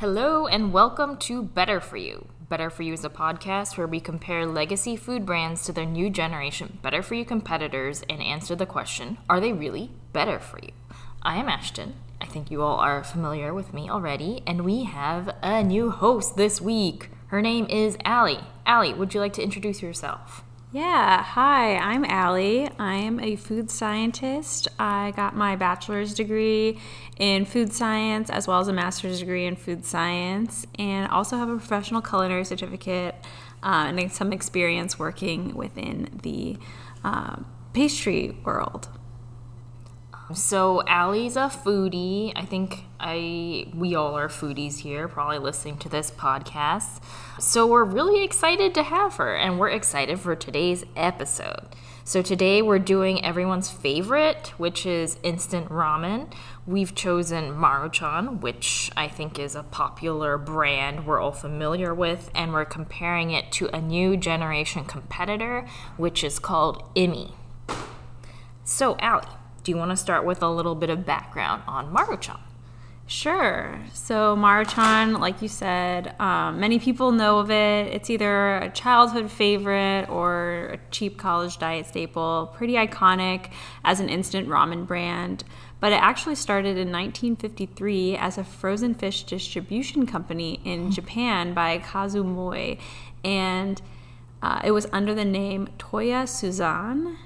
Hello, and welcome to Better For You. Better For You is a podcast where we compare legacy food brands to their new generation Better For You competitors and answer the question are they really better for you? I am Ashton. I think you all are familiar with me already, and we have a new host this week. Her name is Allie. Allie, would you like to introduce yourself? Yeah, hi, I'm Allie. I'm a food scientist. I got my bachelor's degree in food science as well as a master's degree in food science, and also have a professional culinary certificate uh, and some experience working within the uh, pastry world. So Allie's a foodie. I think I we all are foodies here, probably listening to this podcast. So we're really excited to have her and we're excited for today's episode. So today we're doing everyone's favorite, which is instant ramen. We've chosen Maruchan, which I think is a popular brand we're all familiar with, and we're comparing it to a new generation competitor, which is called Immi. So, Allie, do you want to start with a little bit of background on Maruchan? Sure. So, Maruchan, like you said, um, many people know of it. It's either a childhood favorite or a cheap college diet staple. Pretty iconic as an instant ramen brand. But it actually started in 1953 as a frozen fish distribution company in Japan by Kazuo Mori. And uh, it was under the name Toyo Suisan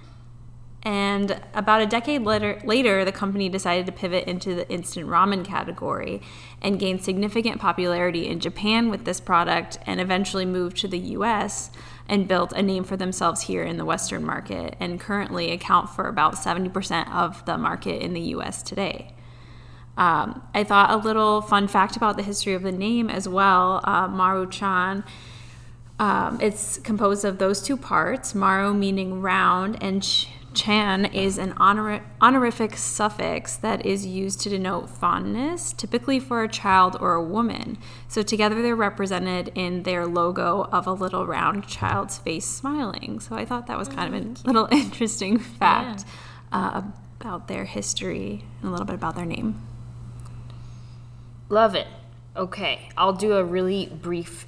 and about a decade later, later, the company decided to pivot into the instant ramen category and gained significant popularity in Japan with this product and eventually moved to the US and built a name for themselves here in the Western market and currently account for about 70% of the market in the US today. Um, I thought a little fun fact about the history of the name as well uh, Maru chan. Um, it's composed of those two parts, maru meaning round and ch- Chan is an honor- honorific suffix that is used to denote fondness, typically for a child or a woman. So together they're represented in their logo of a little round child's face smiling. So I thought that was kind of a little interesting fact yeah. uh, about their history and a little bit about their name. Love it. Okay, I'll do a really brief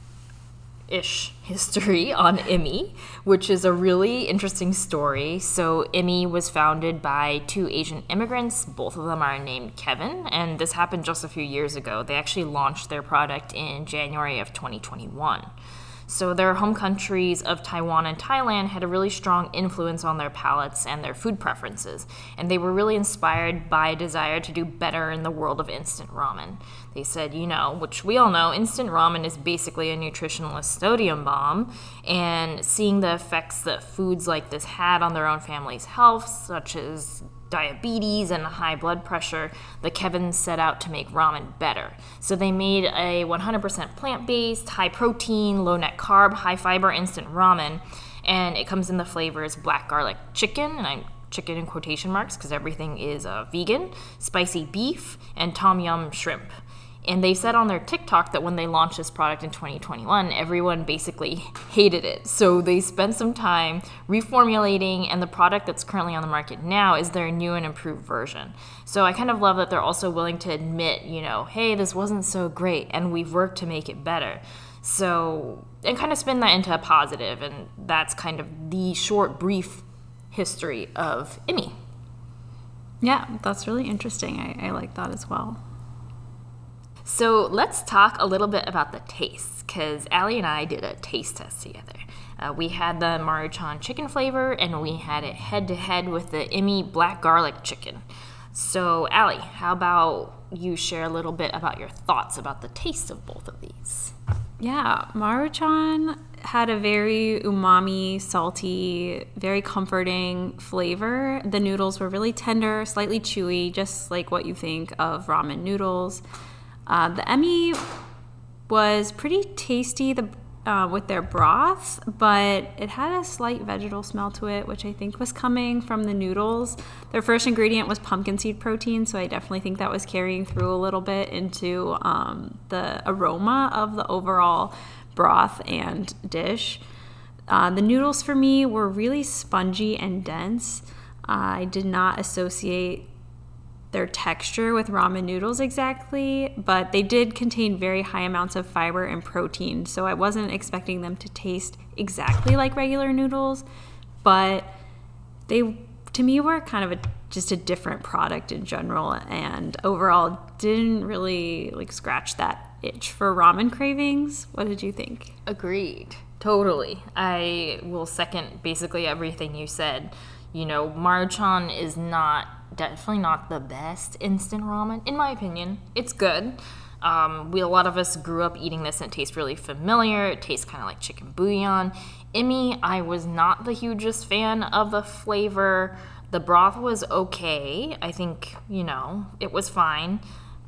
ish history on Immi, which is a really interesting story. So, Immi was founded by two Asian immigrants. Both of them are named Kevin, and this happened just a few years ago. They actually launched their product in January of 2021. So, their home countries of Taiwan and Thailand had a really strong influence on their palates and their food preferences, and they were really inspired by a desire to do better in the world of instant ramen. They said, you know, which we all know, instant ramen is basically a nutritionless sodium bomb, and seeing the effects that foods like this had on their own family's health, such as diabetes and high blood pressure, the Kevins set out to make ramen better. So they made a 100% plant based, high protein, low net carb, high fiber instant ramen. And it comes in the flavors black garlic chicken, and I'm chicken in quotation marks because everything is uh, vegan, spicy beef, and tom yum shrimp. And they said on their TikTok that when they launched this product in 2021, everyone basically hated it. So they spent some time reformulating, and the product that's currently on the market now is their new and improved version. So I kind of love that they're also willing to admit, you know, hey, this wasn't so great, and we've worked to make it better. So, and kind of spin that into a positive, and that's kind of the short, brief history of Immi. Yeah, that's really interesting. I, I like that as well. So let's talk a little bit about the taste, because Allie and I did a taste test together. Uh, we had the Maruchan chicken flavor, and we had it head to head with the Immi black garlic chicken. So, Allie, how about you share a little bit about your thoughts about the taste of both of these? Yeah, Maruchan had a very umami, salty, very comforting flavor. The noodles were really tender, slightly chewy, just like what you think of ramen noodles. Uh, the Immi was pretty tasty the, uh, with their broth, but it had a slight vegetal smell to it, which I think was coming from the noodles. Their first ingredient was pumpkin seed protein, so I definitely think that was carrying through a little bit into um, the aroma of the overall broth and dish. Uh, the noodles for me were really spongy and dense. I did not associate their texture with ramen noodles exactly, but they did contain very high amounts of fiber and protein. So I wasn't expecting them to taste exactly like regular noodles, but they to me were kind of a just a different product in general and overall didn't really like scratch that itch for ramen cravings. What did you think? Agreed. Totally. I will second basically everything you said. You know, Maruchan is not definitely not the best instant ramen in my opinion. It's good. Um, we a lot of us grew up eating this and it tastes really familiar. It tastes kind of like chicken bouillon. Immi, I was not the hugest fan of the flavor. The broth was okay. I think, you know, it was fine.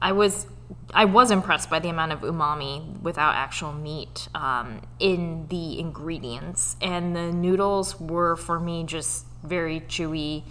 I was I was impressed by the amount of umami without actual meat um, in the ingredients, and the noodles were for me just very chewy,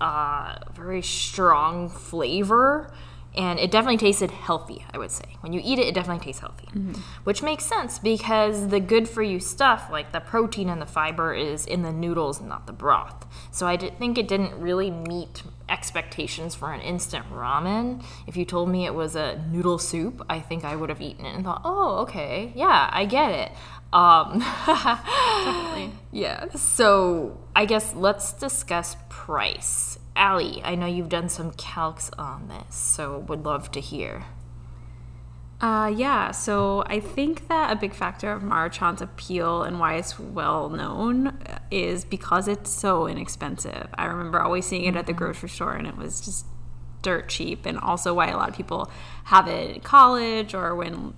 uh, very strong flavor and it definitely tasted healthy i would say. When you eat it it definitely tastes healthy. Mm-hmm. which makes sense because the good for you stuff like the protein and the fiber is in the noodles not the broth. So i did think it didn't really meet expectations for an instant ramen. If you told me it was a noodle soup i think i would have eaten it and thought oh okay yeah i get it um, definitely yeah so i guess let's discuss price Allie, I know you've done some calcs on this, so would love to hear. Uh, yeah, so I think that a big factor of Maruchan's appeal and why it's well known is because it's so inexpensive. I remember always seeing it at the mm-hmm. grocery store and it was just dirt cheap, and also why a lot of people have it in college or when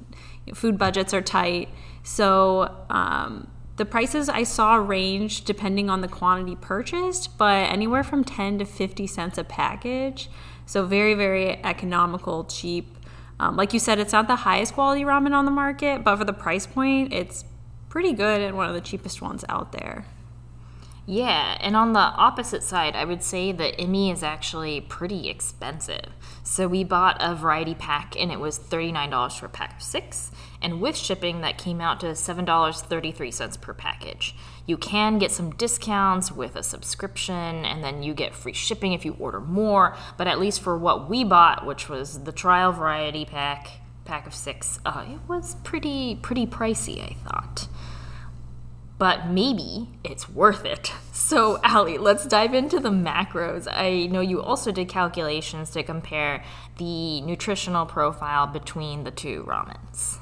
food budgets are tight. So, um, the prices I saw range depending on the quantity purchased, but anywhere from 10 to 50 cents a package. So, very, very economical, cheap. Um, like you said, it's not the highest quality ramen on the market, but for the price point, it's pretty good and one of the cheapest ones out there. Yeah, and on the opposite side, I would say that Immi is actually pretty expensive. So we bought a variety pack and it was $39 for a pack of six. And with shipping, that came out to $7.33 per package. You can get some discounts with a subscription, and then you get free shipping if you order more. But at least for what we bought, which was the trial variety pack, pack of six, uh, it was pretty pretty pricey. I thought but maybe it's worth it. So, Allie, let's dive into the macros. I know you also did calculations to compare the nutritional profile between the two ramens.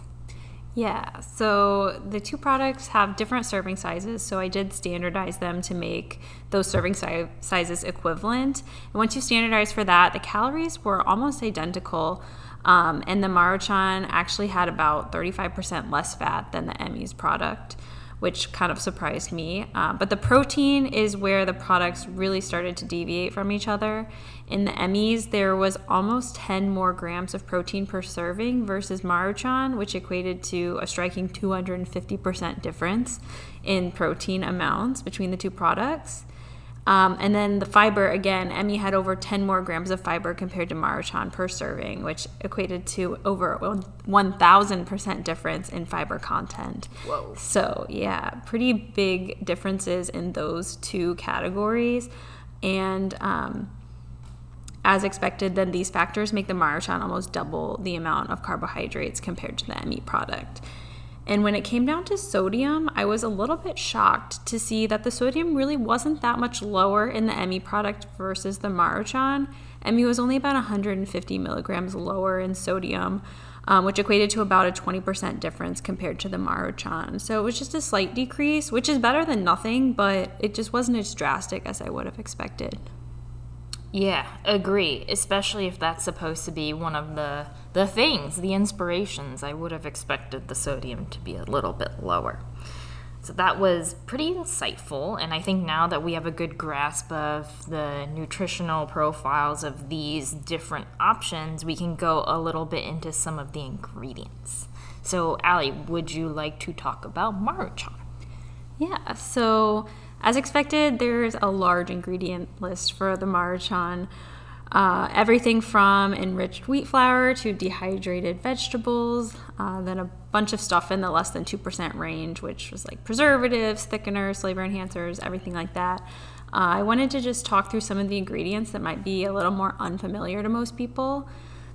Yeah, so the two products have different serving sizes, so I did standardize them to make those serving si- sizes equivalent. And once you standardize for that, the calories were almost identical. Um, and the Maruchan actually had about 35% less fat than the Immi's product which kind of surprised me. Uh, but the protein is where the products really started to deviate from each other. In the Immis, there was almost 10 more grams of protein per serving versus Maruchan, which equated to a striking 250% difference in protein amounts between the two products. Um, and then the fiber, again, Immi had over 10 more grams of fiber compared to Maruchan per serving, which equated to over 1,000% difference in fiber content. Whoa. So, yeah, pretty big differences in those two categories. And um, as expected, then these factors make the Maruchan almost double the amount of carbohydrates compared to the Immi product. And when it came down to sodium, I was a little bit shocked to see that the sodium really wasn't that much lower in the Immi product versus the Maruchan. Immi was only about 150 milligrams lower in sodium, um, which equated to about a 20% difference compared to the Maruchan. So it was just a slight decrease, which is better than nothing, but it just wasn't as drastic as I would have expected. Yeah, agree. Especially if that's supposed to be one of the the things, the inspirations. I would have expected the sodium to be a little bit lower. So that was pretty insightful, and I think now that we have a good grasp of the nutritional profiles of these different options, we can go a little bit into some of the ingredients. So, Allie, would you like to talk about Maruchan? Yeah, so as expected, there's a large ingredient list for the Maruchan. Uh, everything from enriched wheat flour to dehydrated vegetables, uh, then a bunch of stuff in the less than 2% range, which was like preservatives, thickeners, flavor enhancers, everything like that. Uh, I wanted to just talk through some of the ingredients that might be a little more unfamiliar to most people.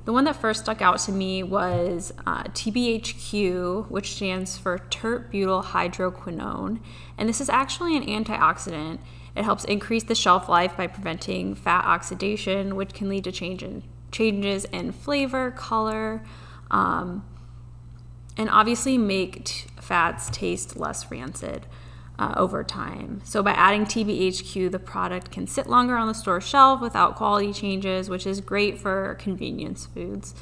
The one that first stuck out to me was uh, TBHQ, which stands for tert butyl hydroquinone. And this is actually an antioxidant. It helps increase the shelf life by preventing fat oxidation, which can lead to change in, changes in flavor, color, um, and obviously make t- fats taste less rancid uh, over time. So, by adding TBHQ, the product can sit longer on the store shelf without quality changes, which is great for convenience foods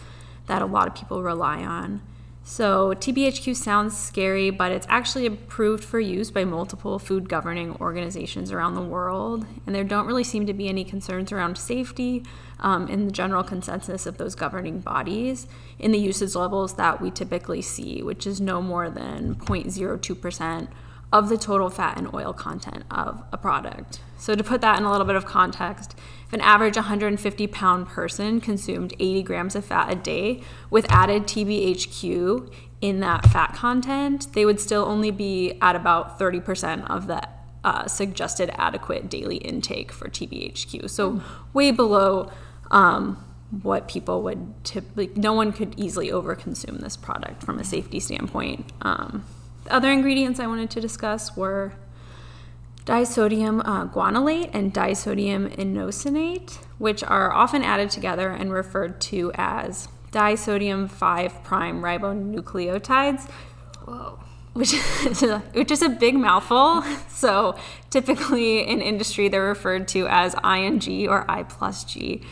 that a lot of people rely on. So, TBHQ sounds scary, but it's actually approved for use by multiple food governing organizations around the world. And there don't really seem to be any concerns around safety um, in the general consensus of those governing bodies in the usage levels that we typically see, which is no more than 0.02% of the total fat and oil content of a product. So, to put that in a little bit of context, if an average 150 pound person consumed 80 grams of fat a day with added TBHQ in that fat content, they would still only be at about 30% of the uh, suggested adequate daily intake for TBHQ. So, way below um, what people would typically, no one could easily overconsume this product from a safety standpoint. Um, other ingredients I wanted to discuss were disodium uh, guanylate and disodium inosinate, which are often added together and referred to as disodium 5' ribonucleotides. Whoa. Which is, a, which is a big mouthful. So typically in industry, they're referred to as ING or I plus G.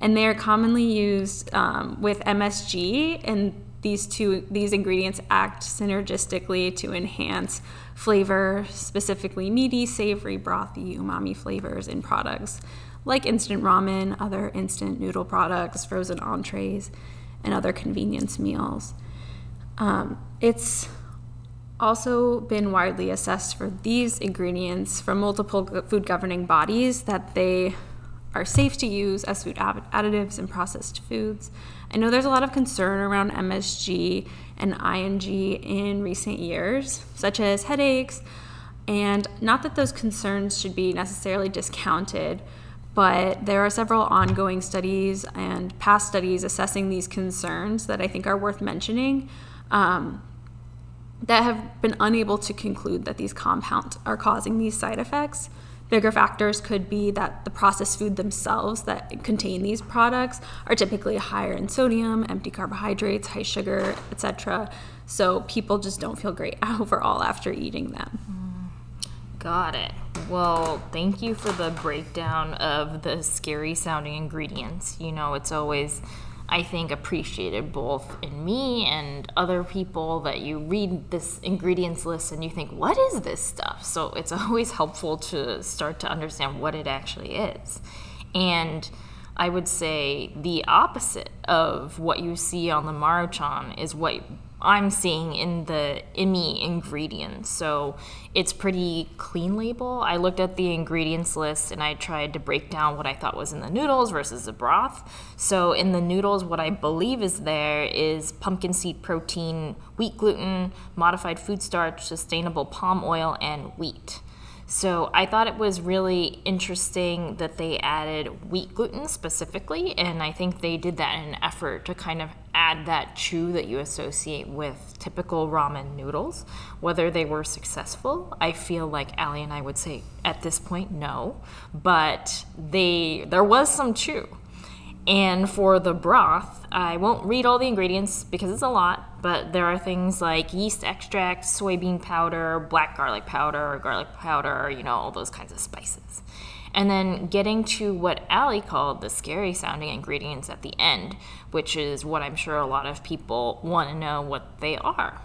And they are commonly used um, with MSG and these two these ingredients act synergistically to enhance flavor, specifically meaty, savory, brothy, umami flavors in products like instant ramen, other instant noodle products, frozen entrees, and other convenience meals. Um, it's also been widely assessed for these ingredients from multiple food governing bodies that they are safe to use as food additives in processed foods. I know there's a lot of concern around MSG and ING in recent years, such as headaches, and not that those concerns should be necessarily discounted, but there are several ongoing studies and past studies assessing these concerns that I think are worth mentioning. Um, that have been unable to conclude that these compounds are causing these side effects. Bigger factors could be that the processed food themselves that contain these products are typically higher in sodium, empty carbohydrates, high sugar, etc. So people just don't feel great overall after eating them. Mm, got it. Well, thank you for the breakdown of the scary sounding ingredients. You know, it's always I think, appreciated both in me and other people that you read this ingredients list and you think, what is this stuff? So it's always helpful to start to understand what it actually is. And I would say the opposite of what you see on the Maruchan is what I'm seeing in the Immi ingredients. So it's pretty clean label. I looked at the ingredients list and I tried to break down what I thought was in the noodles versus the broth. So in the noodles, what I believe is there is pumpkin seed protein, wheat gluten, modified food starch, sustainable palm oil, and wheat. So I thought it was really interesting that they added wheat gluten specifically, and I think they did that in an effort to kind of add that chew that you associate with typical ramen noodles. Whether they were successful, I feel like Allie and I would say at this point no, but they there was some chew. And for the broth, I won't read all the ingredients because it's a lot, but there are things like yeast extract, soybean powder, black garlic powder, garlic powder, you know, all those kinds of spices. And then getting to what Allie called the scary sounding ingredients at the end, which is what I'm sure a lot of people want to know what they are.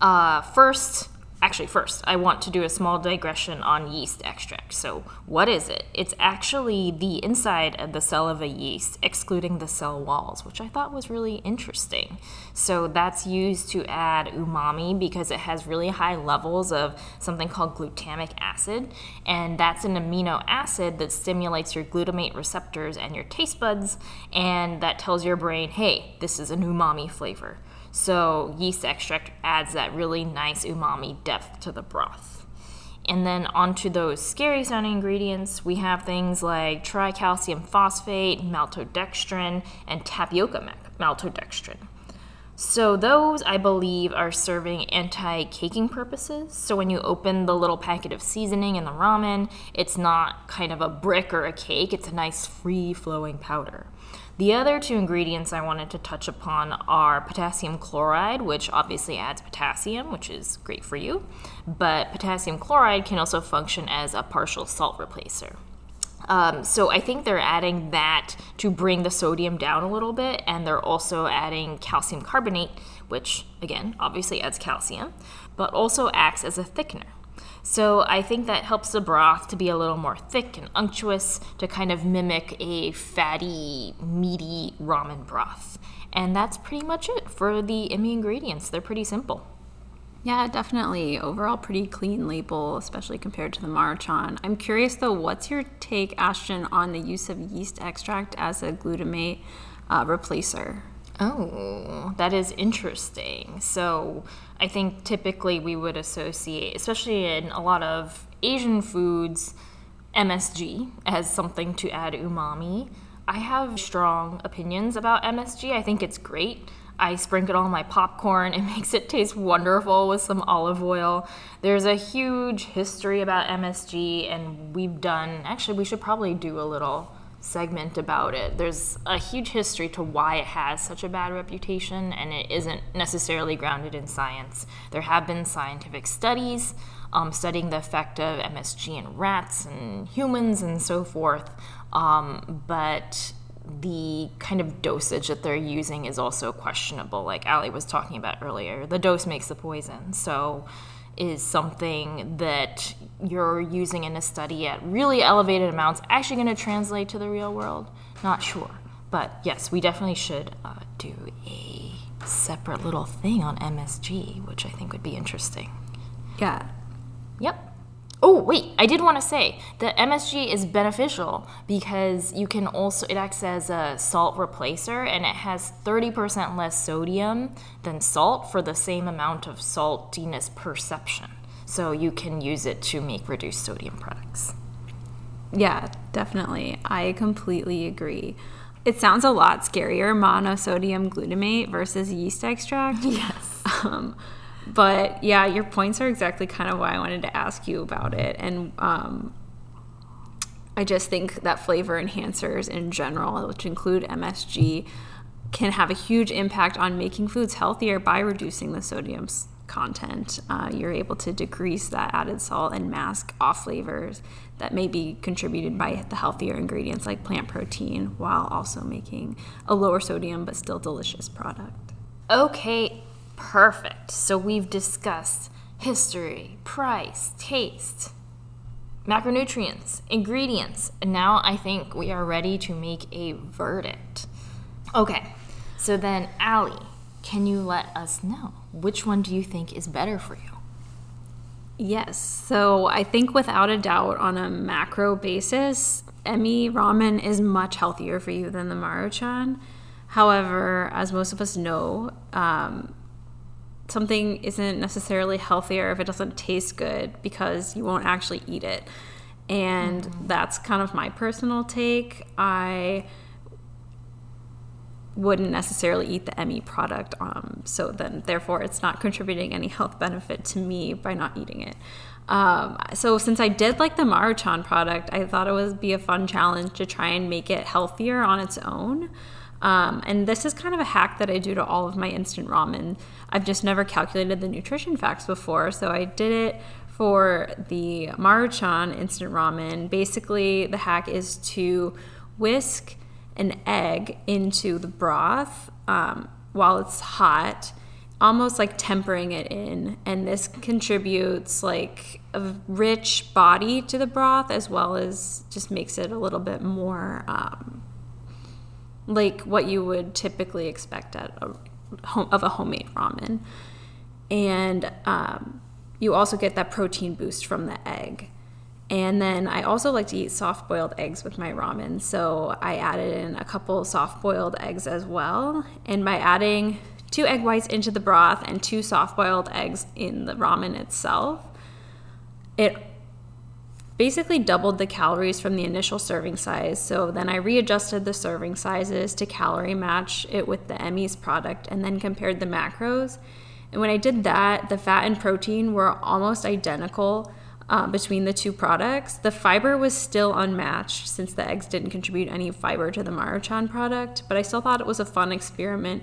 Uh, first, actually first i want to do a small digression on yeast extract. So what is it? It's actually the inside of the cell of a yeast excluding the cell walls which i thought was really interesting. So that's used to add umami because it has really high levels of something called glutamic acid. And that's an amino acid that stimulates your glutamate receptors and your taste buds. And that tells your brain hey this is an umami flavor so yeast extract adds that really nice umami depth to the broth. And then onto those scary sounding ingredients, we have things like tricalcium phosphate, maltodextrin, and tapioca maltodextrin. So those I believe are serving anti-caking purposes. So when you open the little packet of seasoning in the ramen, it's not kind of a brick or a cake, it's a nice free-flowing powder. The other two ingredients I wanted to touch upon are potassium chloride, which obviously adds potassium, which is great for you, but potassium chloride can also function as a partial salt replacer. Um, so I think they're adding that to bring the sodium down a little bit, and they're also adding calcium carbonate, which again obviously adds calcium, but also acts as a thickener. So I think that helps the broth to be a little more thick and unctuous to kind of mimic a fatty, meaty ramen broth. And that's pretty much it for the Immi ingredients. They're pretty simple. Yeah, definitely. Overall, pretty clean label, especially compared to the Maruchan. I'm curious though, what's your take, Ashton, on the use of yeast extract as a glutamate uh, replacer? Oh, that is interesting. So, I think typically we would associate, especially in a lot of Asian foods, MSG as something to add umami. I have strong opinions about MSG. I think it's great. I sprinkle it on my popcorn. It makes it taste wonderful with some olive oil. There's a huge history about MSG, and we've done, actually, we should probably do a little segment about it. There's a huge history to why it has such a bad reputation, and it isn't necessarily grounded in science. There have been scientific studies um, studying the effect of MSG in rats and humans and so forth, um, but the kind of dosage that they're using is also questionable. Like Allie was talking about earlier, the dose makes the poison. So, is something that you're using in a study at really elevated amounts actually going to translate to the real world? Not sure. But yes, we definitely should uh, do a separate little thing on MSG, which I think would be interesting. Yeah. Yep. Oh, wait, I did want to say that MSG is beneficial because you can also, it acts as a salt replacer and it has 30% less sodium than salt for the same amount of saltiness perception. So you can use it to make reduced sodium products. Yeah, definitely. I completely agree. It sounds a lot scarier monosodium glutamate versus yeast extract. Yes. Um, but yeah, your points are exactly kind of why I wanted to ask you about it. And um, I just think that flavor enhancers in general, which include MSG, can have a huge impact on making foods healthier by reducing the sodium content. Uh, you're able to decrease that added salt and mask off flavors that may be contributed by the healthier ingredients like plant protein while also making a lower sodium but still delicious product. Okay, Perfect. So we've discussed history, price, taste, macronutrients, ingredients, and now I think we are ready to make a verdict. Okay, so then, Allie, can you let us know which one do you think is better for you? Yes, so I think without a doubt, on a macro basis, Immi ramen is much healthier for you than the Maruchan. However, as most of us know, um, something isn't necessarily healthier if it doesn't taste good because you won't actually eat it. And mm-hmm. that's kind of my personal take. I wouldn't necessarily eat the Immi product, um, so then therefore it's not contributing any health benefit to me by not eating it. Um, so since I did like the Maruchan product, I thought it would be a fun challenge to try and make it healthier on its own. Um, and this is kind of a hack that I do to all of my instant ramen. I've just never calculated the nutrition facts before, so I did it for the Maruchan instant ramen. Basically, the hack is to whisk an egg into the broth um, while it's hot, almost like tempering it in. And this contributes like a rich body to the broth as well as just makes it a little bit more. Um, like what you would typically expect at a home, of a homemade ramen. And um, you also get that protein boost from the egg. And then I also like to eat soft boiled eggs with my ramen. So I added in a couple soft boiled eggs as well. And by adding two egg whites into the broth and two soft boiled eggs in the ramen itself, it basically doubled the calories from the initial serving size. So then I readjusted the serving sizes to calorie match it with the Immi's product and then compared the macros. And when I did that, the fat and protein were almost identical uh, between the two products. The fiber was still unmatched since the eggs didn't contribute any fiber to the Maruchan product, but I still thought it was a fun experiment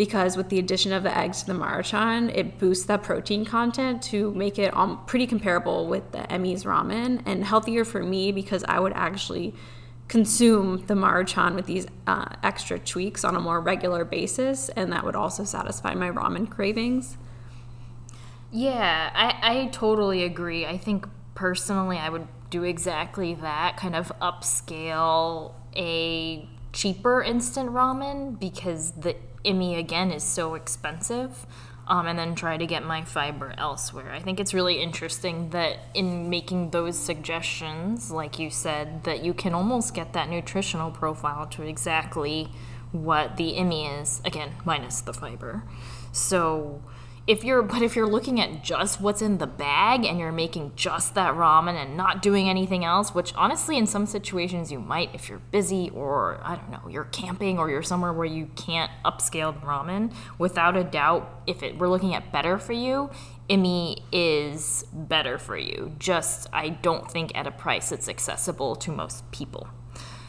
because with the addition of the eggs to the Maruchan, it boosts that protein content to make it pretty comparable with the Immi's ramen and healthier for me because I would actually consume the Maruchan with these uh, extra tweaks on a more regular basis, and that would also satisfy my ramen cravings. Yeah, I, I totally agree. I think personally, I would do exactly that kind of upscale a cheaper instant ramen because the Immi again is so expensive. Um, and then try to get my fiber elsewhere. I think it's really interesting that in making those suggestions, like you said, that you can almost get that nutritional profile to exactly what the Immi is, again, minus the fiber. So if you're but if you're looking at just what's in the bag and you're making just that ramen and not doing anything else which honestly in some situations you might if you're busy or i don't know you're camping or you're somewhere where you can't upscale the ramen without a doubt if it, we're looking at better for you Immi is better for you. Just i don't think at a price it's accessible to most people.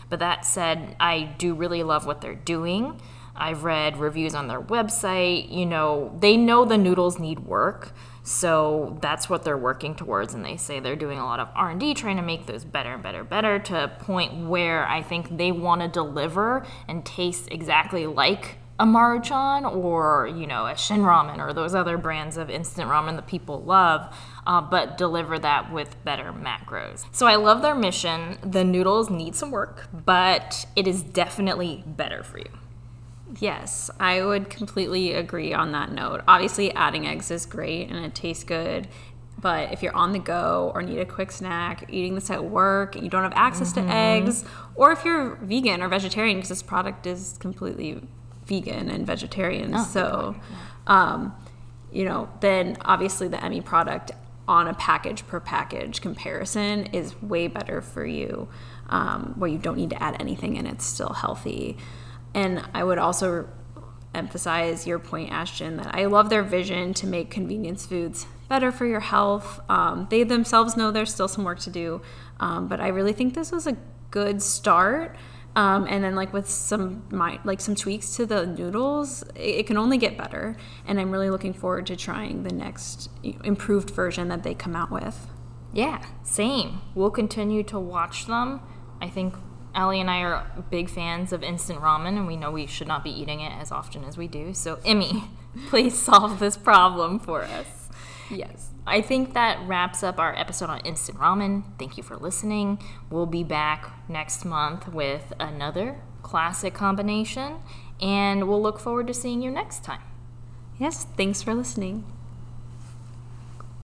But that said i do really love what they're doing I've read reviews on their website. You know, they know the noodles need work, so that's what they're working towards. And they say they're doing a lot of R and D, trying to make those better and better, better to a point where I think they want to deliver and taste exactly like a Maruchan or you know a Shin Ramen or those other brands of instant ramen that people love, uh, but deliver that with better macros. So I love their mission. The noodles need some work, but it is definitely better for you. Yes, I would completely agree on that note. Obviously, adding eggs is great and it tastes good. But if you're on the go or need a quick snack, eating this at work, you don't have access mm-hmm. to eggs, or if you're vegan or vegetarian, because this product is completely vegan and vegetarian, oh, so um, you know, then obviously the Immi product on a package per package comparison is way better for you, um, where you don't need to add anything and it's still healthy. And I would also emphasize your point, Ashton, that I love their vision to make convenience foods better for your health. Um, they themselves know there's still some work to do, um, but I really think this was a good start. Um, and then like with some my, like some tweaks to the noodles, it, it, can only get better. And I'm really looking forward to trying the next improved version that they come out with. Yeah, same. We'll continue to watch them. I think Allie and I are big fans of instant ramen, and we know we should not be eating it as often as we do. So, Immi, please solve this problem for us. Yes. I think that wraps up our episode on instant ramen. Thank you for listening. We'll be back next month with another classic combination, and we'll look forward to seeing you next time. Yes, thanks for listening.